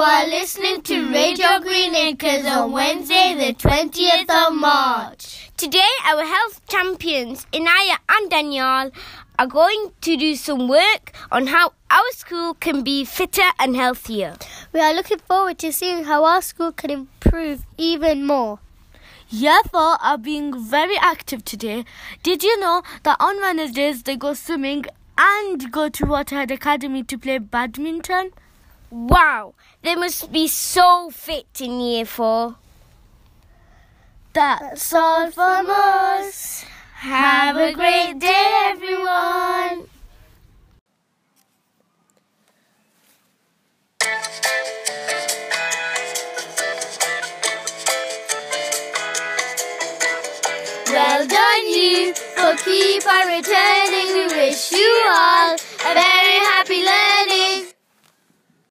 are listening to Radio Green Acres on Wednesday, the 20th of March. Today, our health champions, Inaya and Danielle, are going to do some work on how our school can be fitter and healthier. We are looking forward to seeing how our school can improve even more. Year 4 are being very active today. Did you know that on Wednesdays they go swimming and go to Waterhead Academy to play badminton? Wow, they must be so fit in year 4. That's all from us. Have a great day, everyone. Well done, you, for keep on returning.